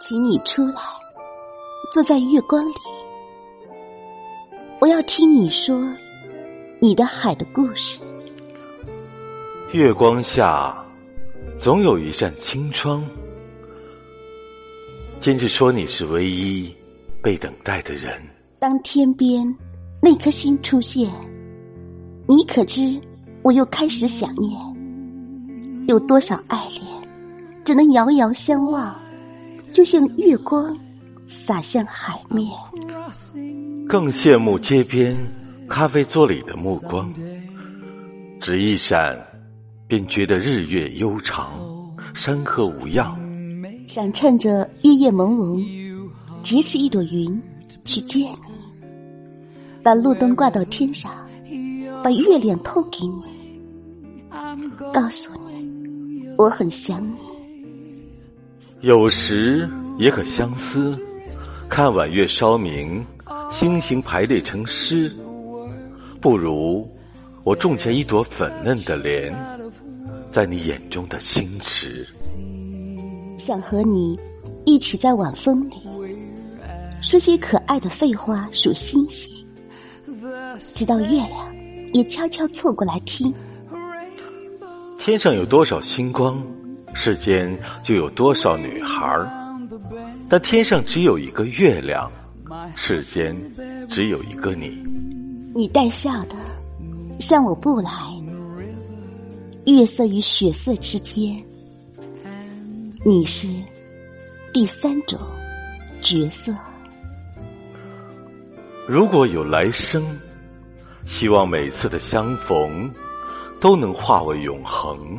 请你出来，坐在月光里，我要听你说你的海的故事。月光下，总有一扇清窗。坚持说你是唯一被等待的人。当天边那颗星出现，你可知我又开始想念？有多少爱恋，只能遥遥相望，就像月光洒向海面。更羡慕街边咖啡座里的目光，只一闪。便觉得日月悠长，山河无恙。想趁着月夜朦胧，劫持一朵云去见你，把路灯挂到天上，把月亮偷给你，告诉你我很想你。有时也可相思，看晚月烧明，星星排列成诗，不如我种下一朵粉嫩的莲。在你眼中的星驰，想和你一起在晚风里说些可爱的废话，数星星，直到月亮也悄悄凑过来听。天上有多少星光，世间就有多少女孩儿；但天上只有一个月亮，世间只有一个你。你带笑的向我不来。月色与血色之间，你是第三种角色。如果有来生，希望每次的相逢都能化为永恒。